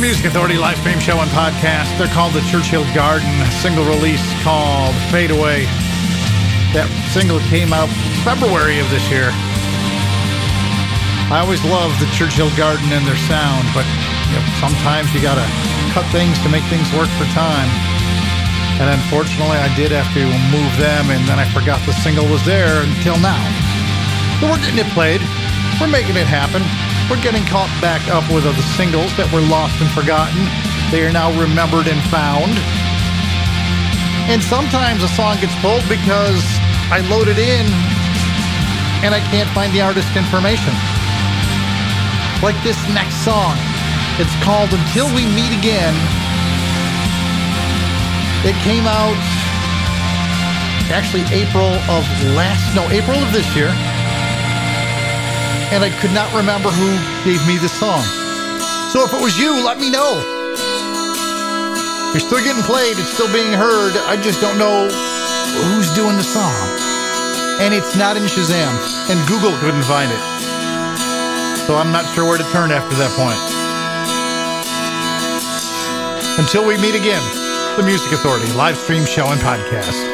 Music Authority live stream show and podcast. They're called the Churchhill Garden. Single release called Fade Away. That single came out February of this year. I always love the Churchhill Garden and their sound, but you know, sometimes you gotta cut things to make things work for time. And unfortunately, I did have to move them, and then I forgot the single was there until now. But we're getting it played. We're making it happen. We're getting caught back up with the singles that were lost and forgotten. They are now remembered and found. And sometimes a song gets pulled because I load it in and I can't find the artist information. Like this next song. It's called Until We Meet Again. It came out actually April of last, no, April of this year. And I could not remember who gave me the song. So if it was you, let me know. You're still getting played, it's still being heard. I just don't know who's doing the song. And it's not in Shazam, and Google couldn't find it. So I'm not sure where to turn after that point. Until we meet again, the Music Authority live stream show and podcast.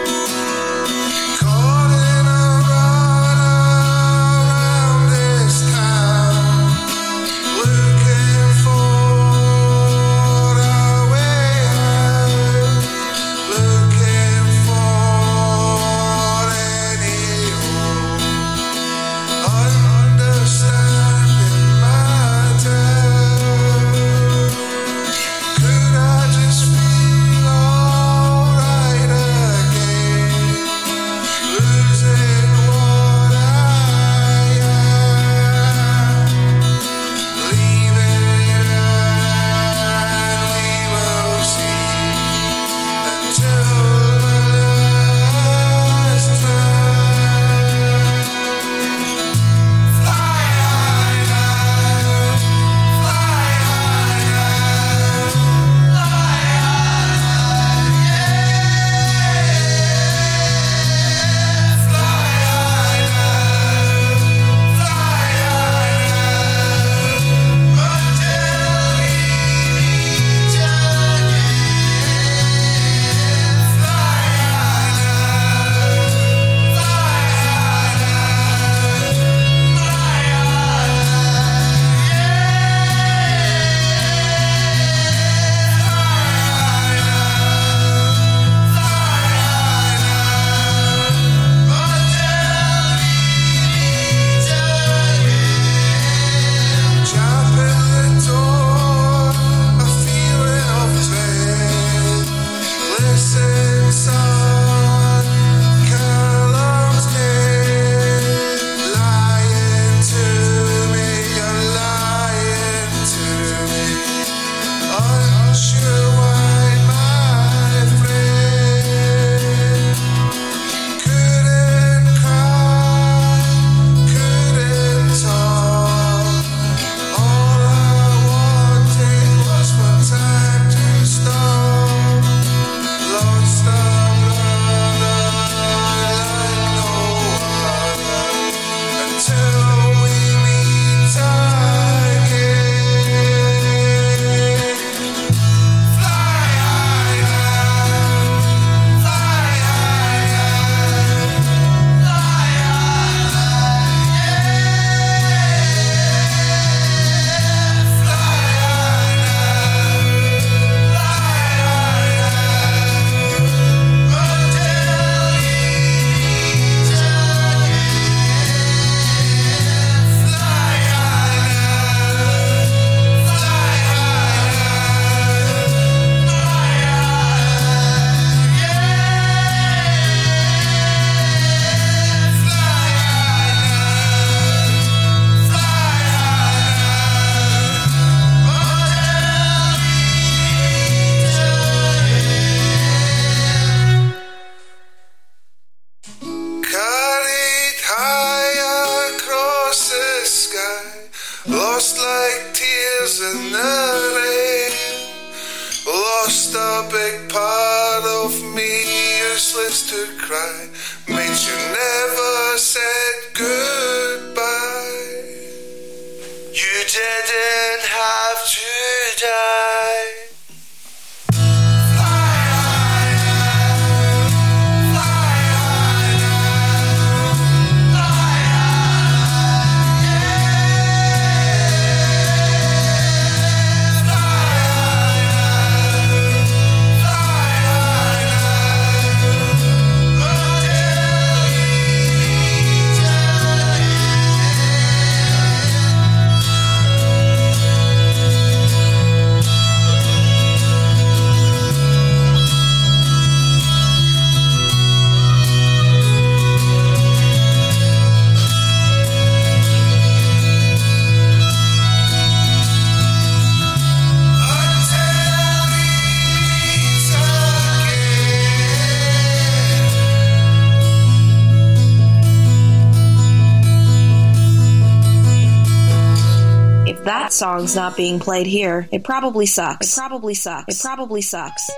Song's not being played here. It probably sucks. It probably sucks. It probably sucks.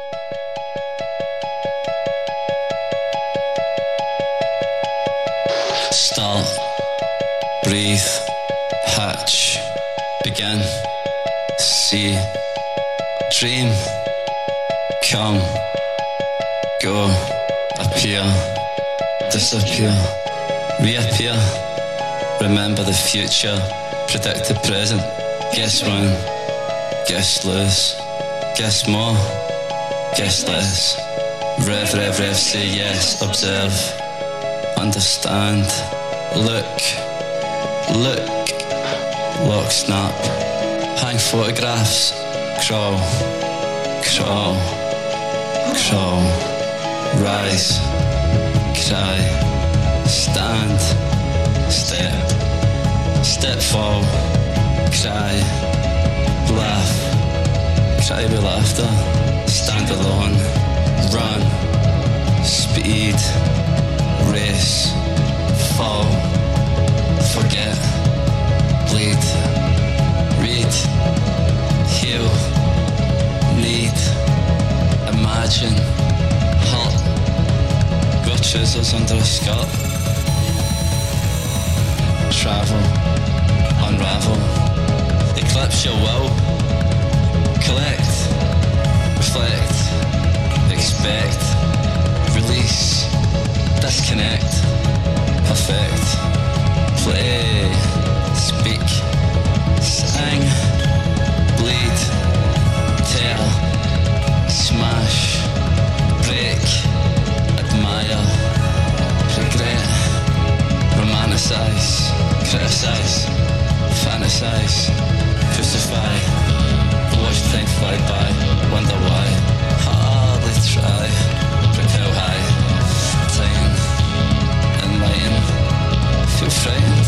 Start. Breathe. Hatch. Begin. See. Dream. Come. Go. Appear. Disappear. Reappear. Remember the future. Predict the present. Guess wrong. Guess less, Guess more. Guess less. Rev, rev, rev, say yes. Observe. Understand. Look. Look. Lock, snap. Hang photographs. Crawl. Crawl. Crawl. Rise. Cry. Stand. Step. Step fall. Cry. Laugh. Cry with laughter. Stand alone. Run. Speed. Race. Fall. Forget. Bleed. Read. Heal. Need. Imagine. Got trousers under a skirt. Travel. Unravel. Eclipse your will. Collect. Reflect. Expect. Release. Disconnect. Perfect. Play. Speak. Sing. Bleed. Tear. Smash. Break. Admire. Regret. Romanticize. Criticize. Fantasize. Crucify. Watch time fly by. Wonder why. Hardly try. Propel high. Time. Enlighten. Feel frightened.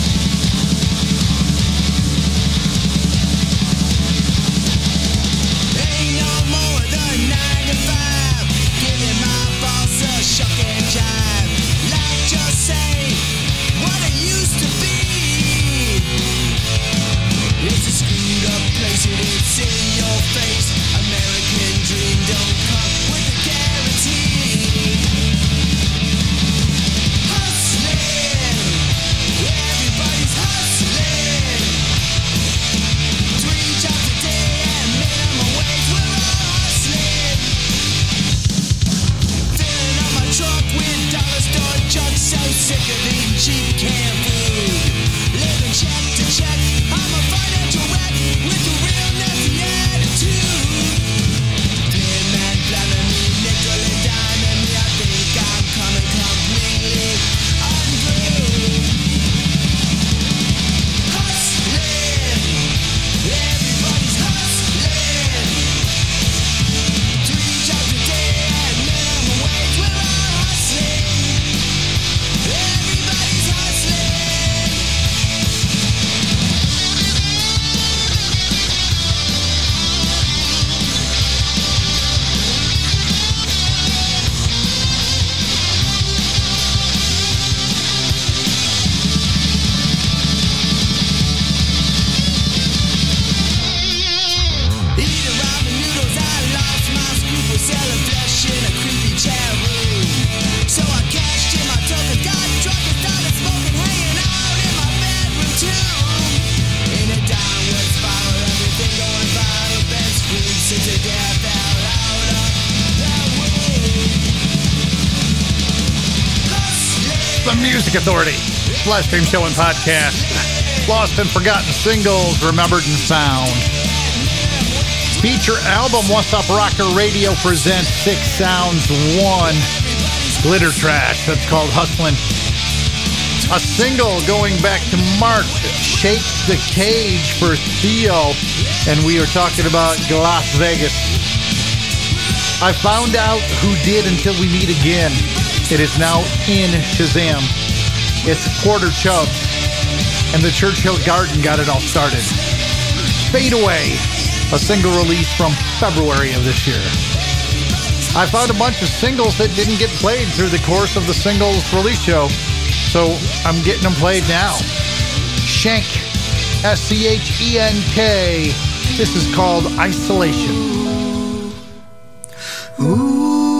Authority, live stream show and podcast. Lost and forgotten singles, remembered in sound. Feature album Wassup Rocker Radio presents Sick Sounds One Glitter Trash. That's called Hustlin'. A single going back to March, Shake the Cage for Theo, and we are talking about Glasvegas. I found out who did until we meet again. It is now in Shazam. It's Quarter Chubz, and the Churchhill Garden got it all started. Fade Away, a single release from February of this year. I found a bunch of singles that didn't get played through the course of the singles release show, so I'm getting them played now. Schenk, S C H E N K. This is called Isolation. Placing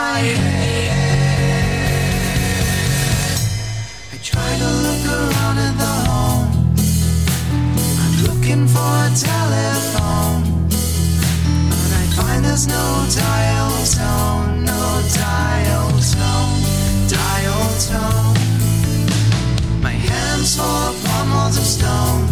my head. I try to look around at the home. I'm looking for a telephone. But I find there's no dial tone, no dial tone, dial tone. My hands fall upon walls of stone,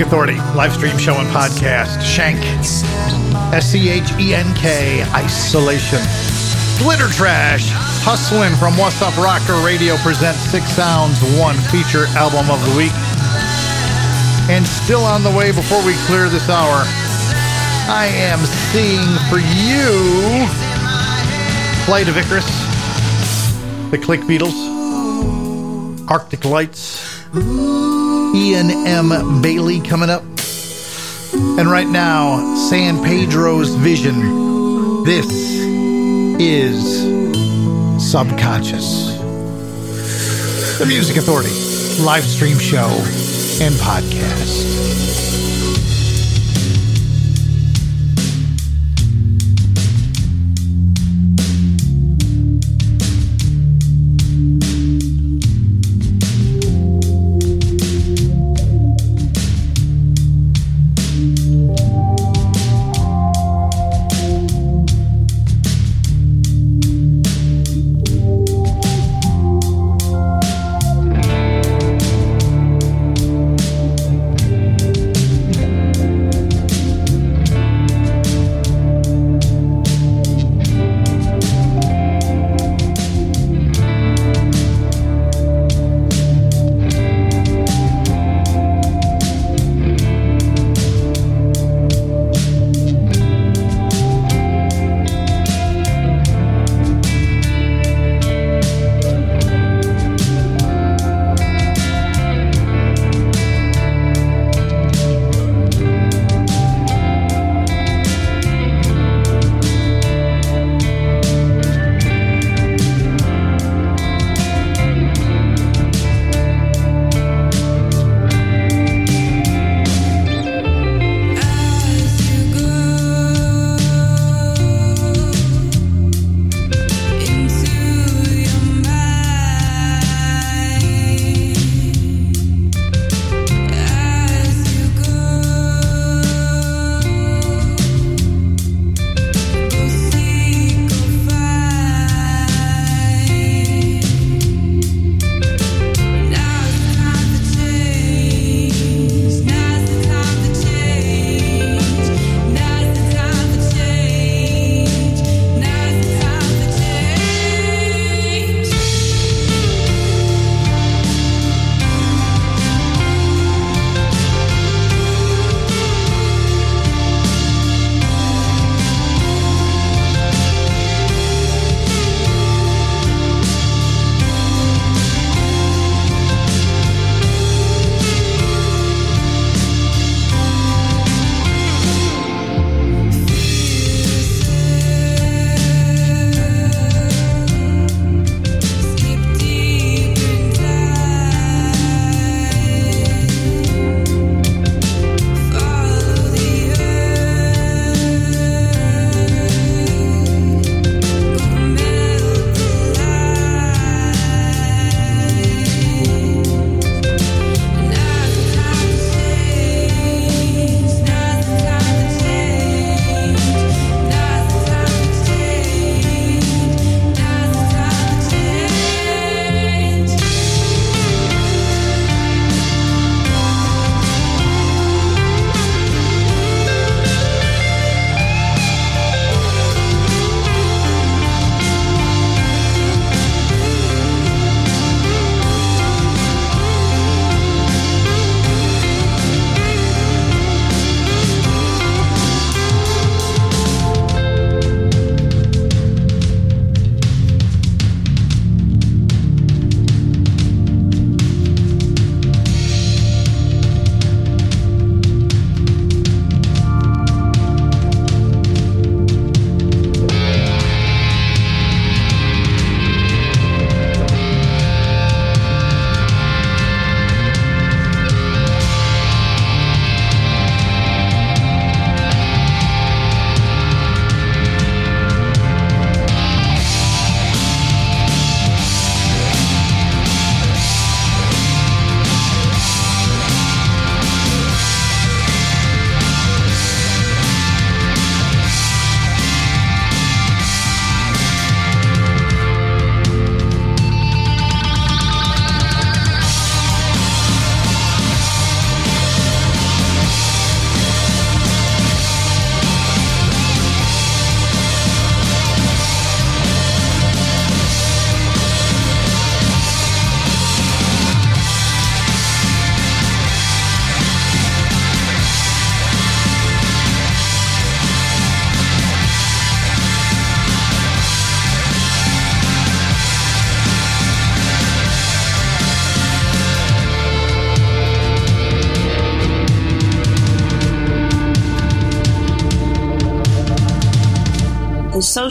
Authority live stream show and podcast. Schenk. S C H E N K. Isolation. Glitter Trash. Hustling from Wassup Rocker Radio presents Sick Sounds, one feature album of the week. And still on the way before we clear this hour, I am seeing for you Flight of Icarus, The Click Beatles, Arctic Lights, Ian M. Bailey coming up. And right now, San Pedro's Vision. This is Subconscious. The Music Authority, live stream show and podcast.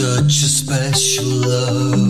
such a special love.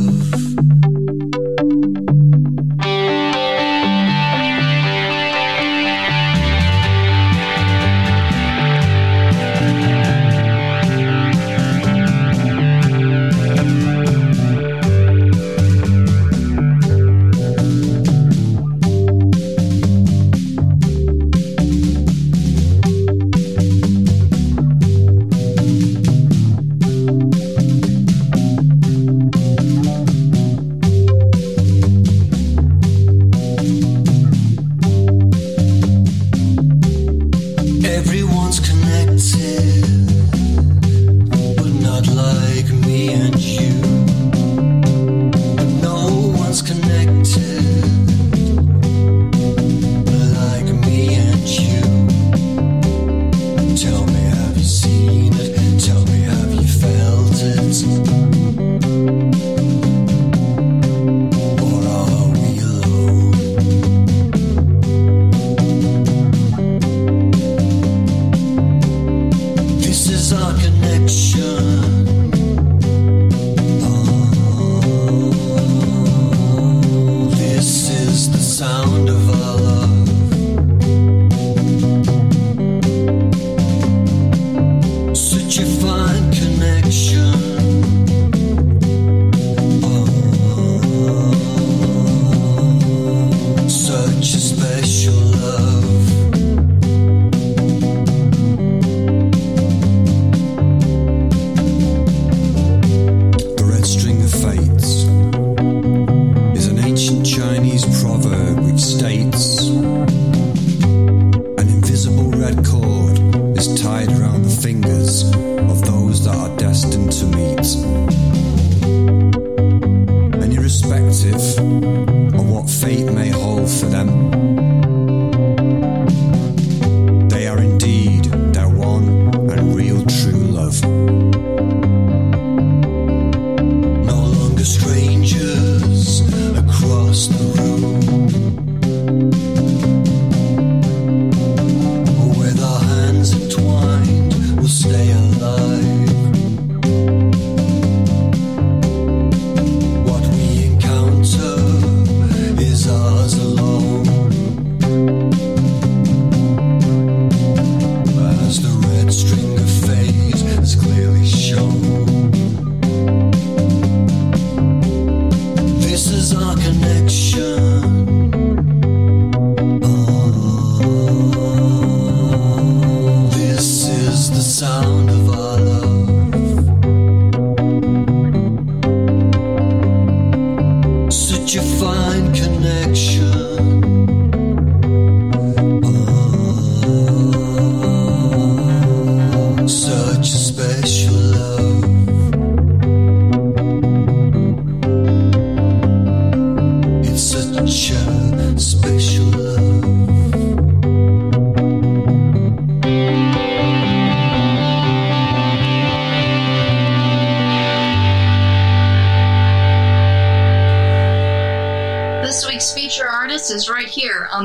Amsterdam.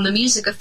the music of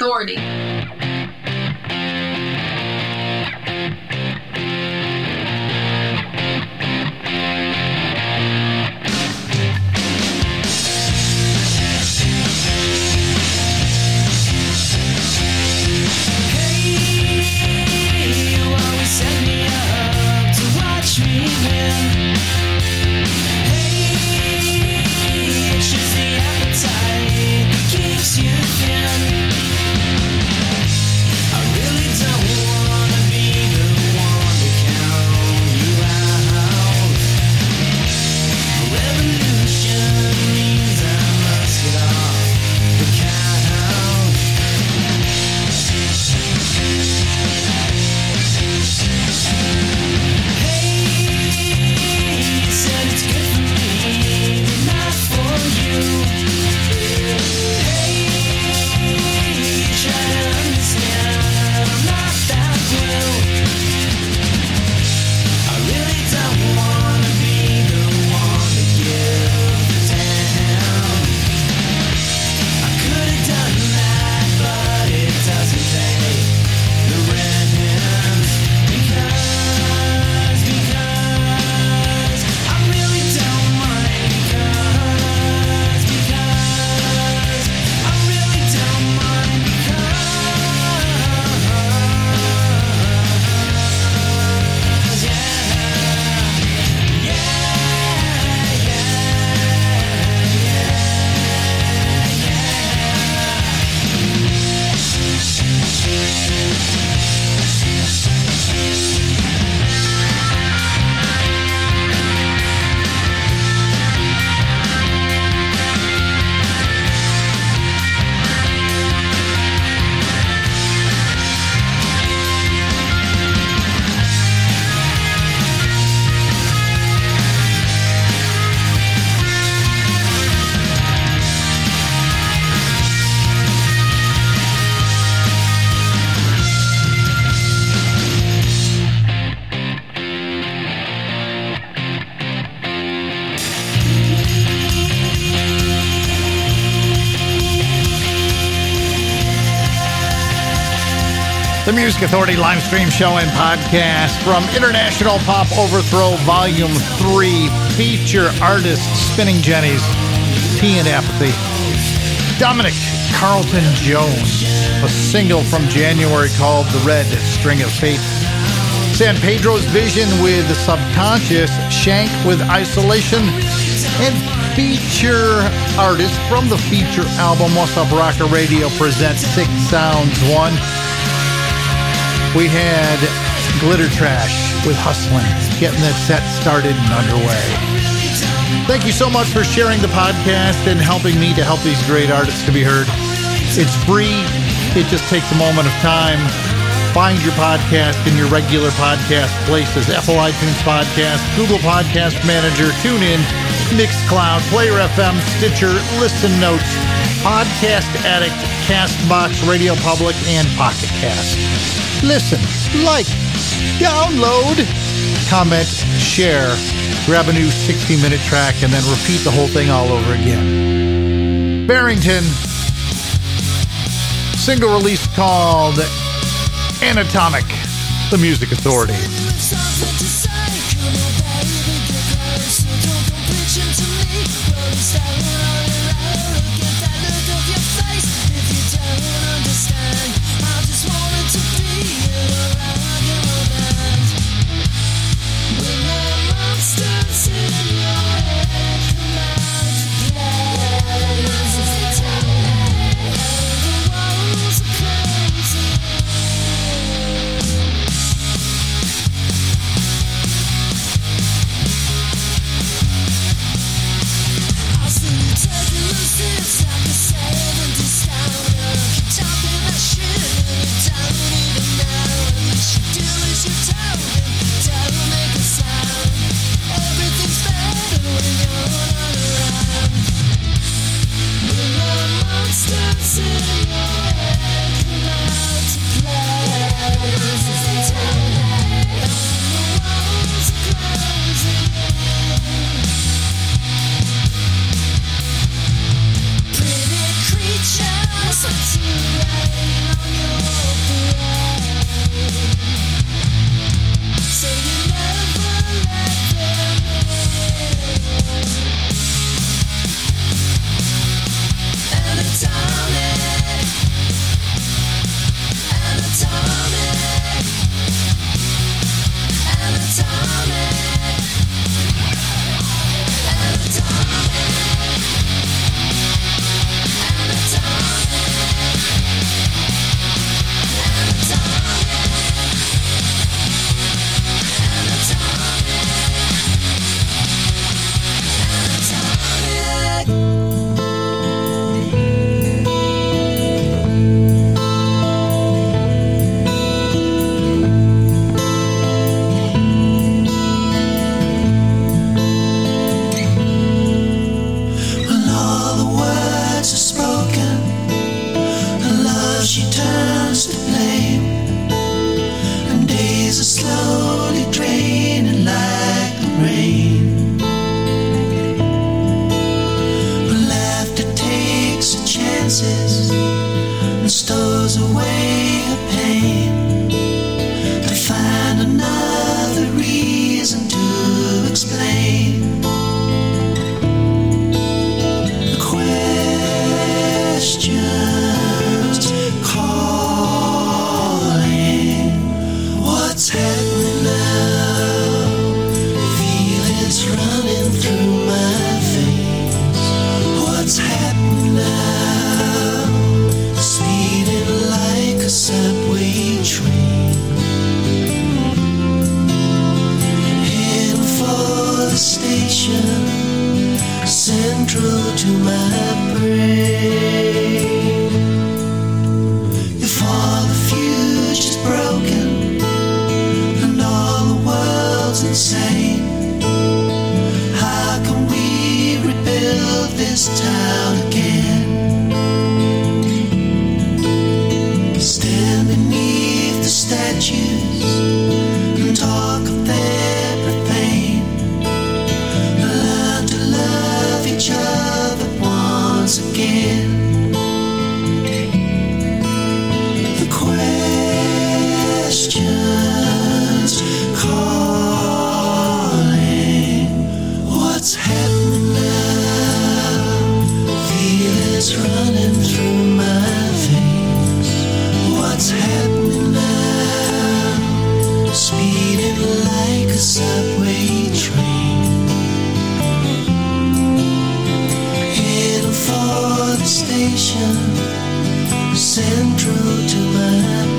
Music Authority live stream show and podcast from International Pop Overthrow Volume 3. Feature artist Spinning Jennies, Tea and Apathy. Dominic Carlton Jones, a single from January called The Red String of Fate. San Pedro's Vision with the Subconscious, Schenk with Isolation, and feature artist from the feature album Wassup Rocker Radio presents Sick Sounds 1. We had Glitter Trash with Hustling, getting that set started and underway. Thank you so much for sharing the podcast and helping me to help these great artists to be heard. It's free. It just takes a moment of time. Find your podcast in your regular podcast places Apple iTunes Podcast, Google Podcast Manager, TuneIn, Mixcloud, Player FM, Stitcher, Listen Notes, Podcast Addict, Castbox, Radio Public, and Pocket Cast. Listen, like, download, comment, share, grab a new 60 minute track, and then repeat the whole thing all over again. Barrington, single release called Anatomic, the Music Authority. station central to my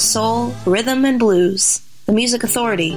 soul, rhythm, and blues. The Music Authority.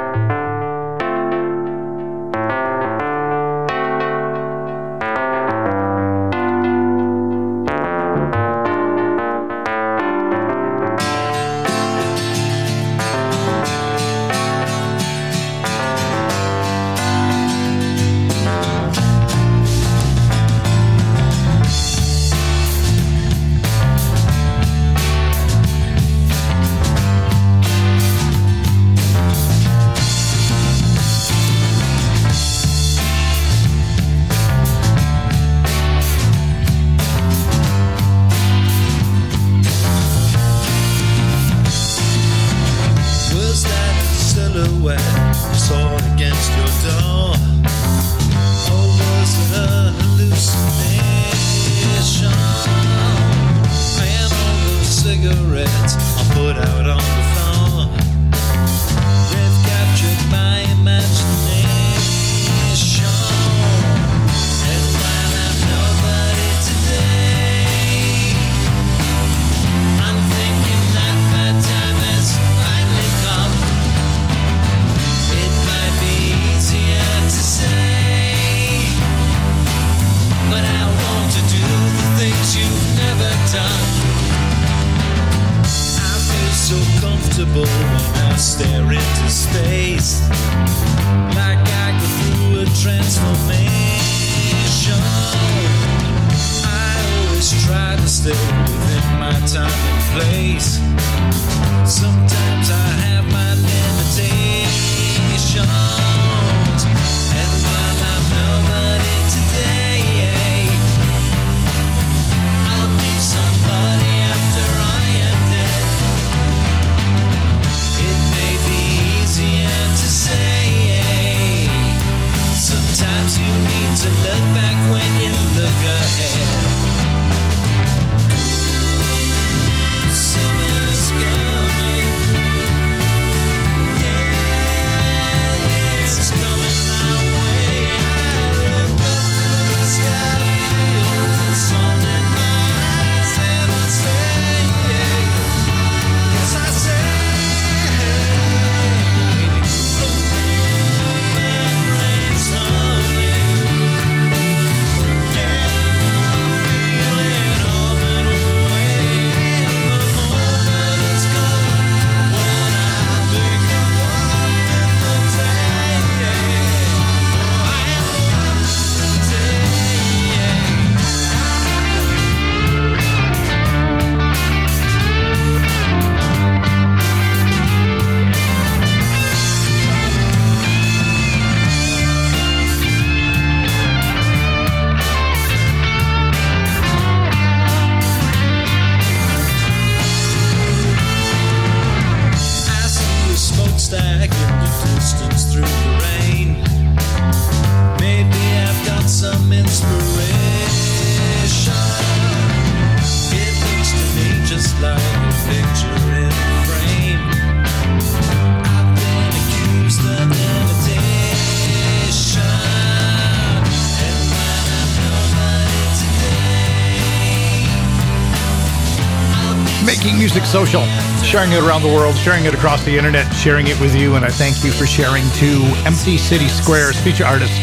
Sharing it around the world, sharing it across the internet, sharing it with you, and I thank you for sharing to Empty City Squares feature artist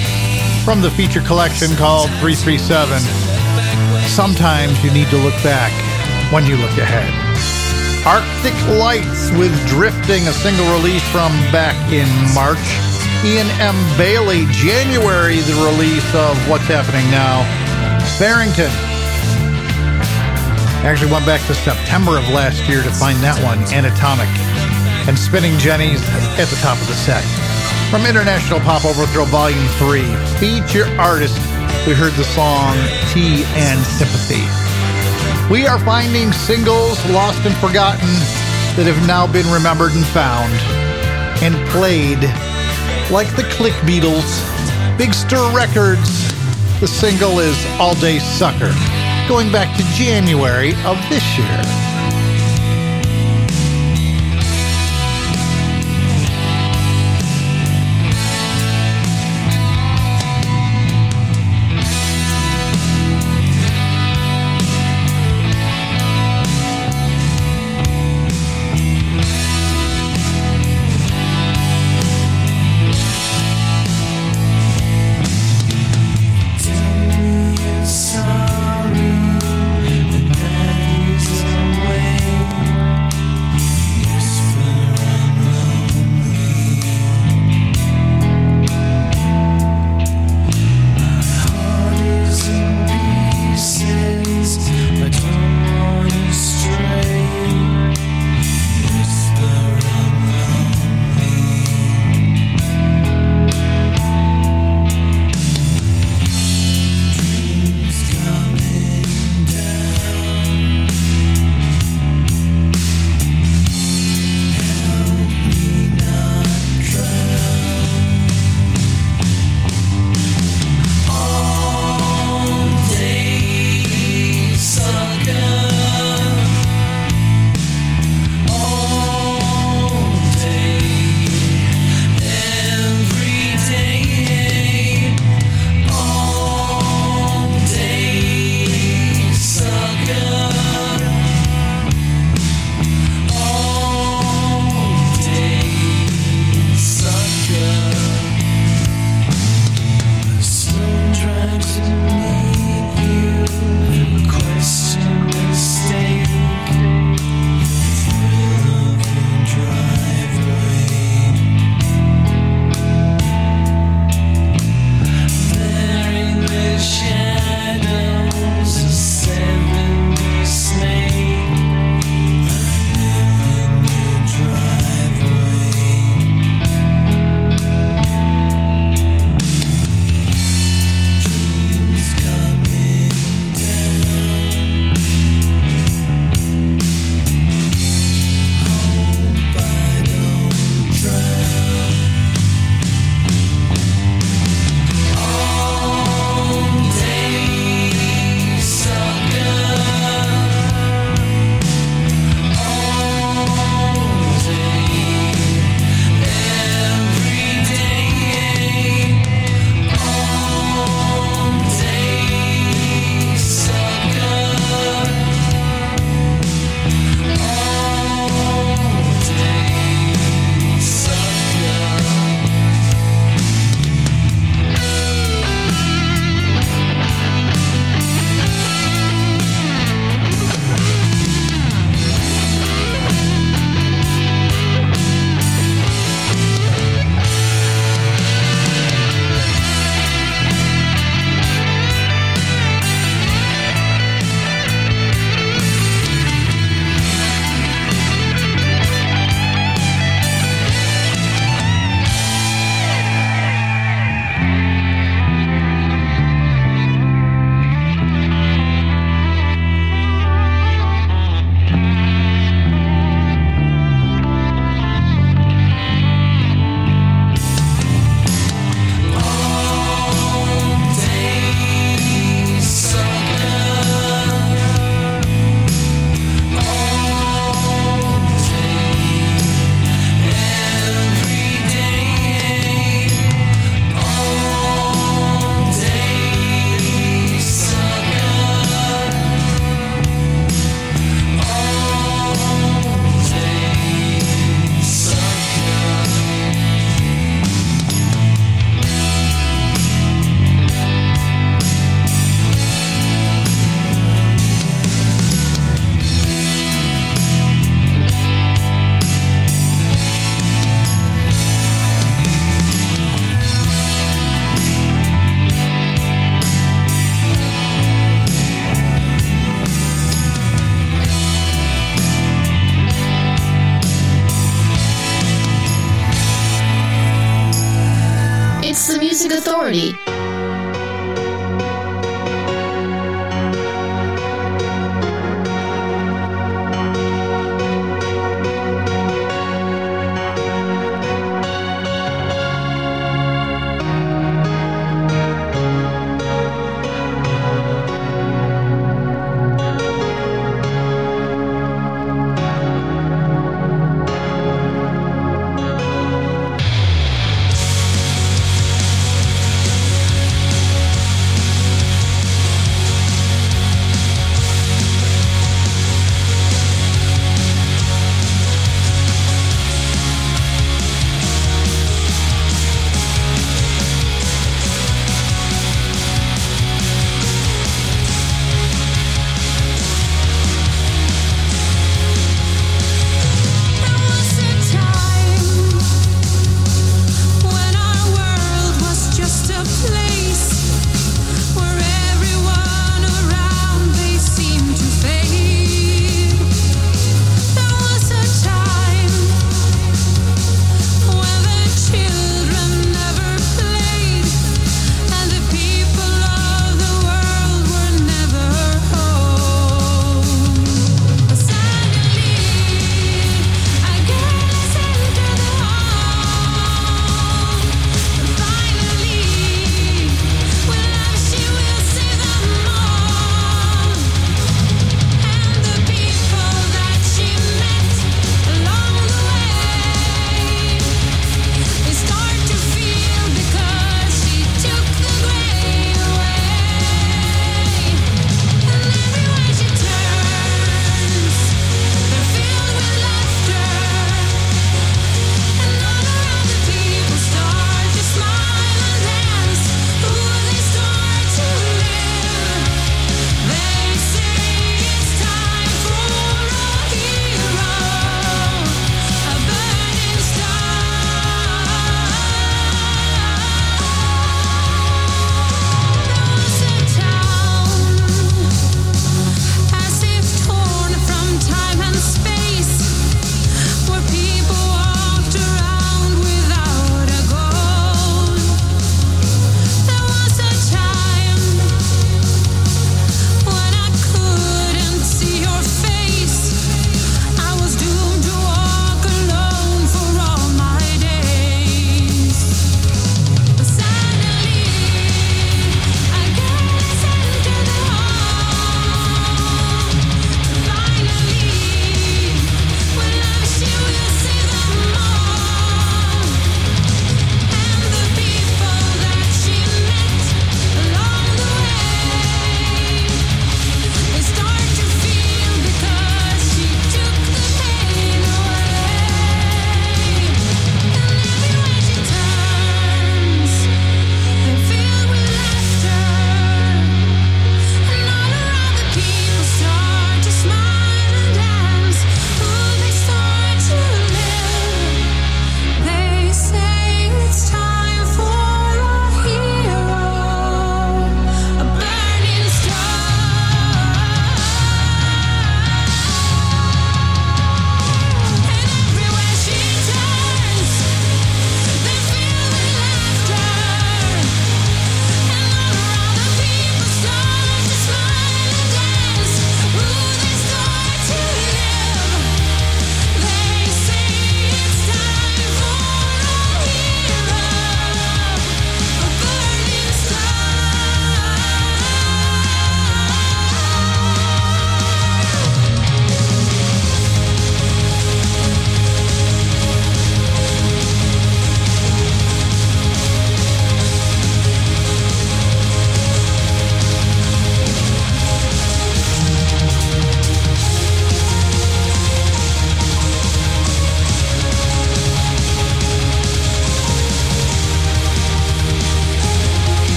from the feature collection called 337. Sometimes you need to look back when you look ahead. Arctic Lights with Drifting, a single release from back in March. Ian M. Bailey, January, the release of What's Happening Now. Barrington, I actually went back to September of last year to find that one, Anatomic. And Spinning Jennies at the top of the set. From International Pop Overthrow Volume 3, feature artist, we heard the song Tea and Sympathy. We are finding singles lost and forgotten that have now been remembered and found and played like the Click Beatles, Big Stir Records. The single is All Day Sucker, going back to January of this year.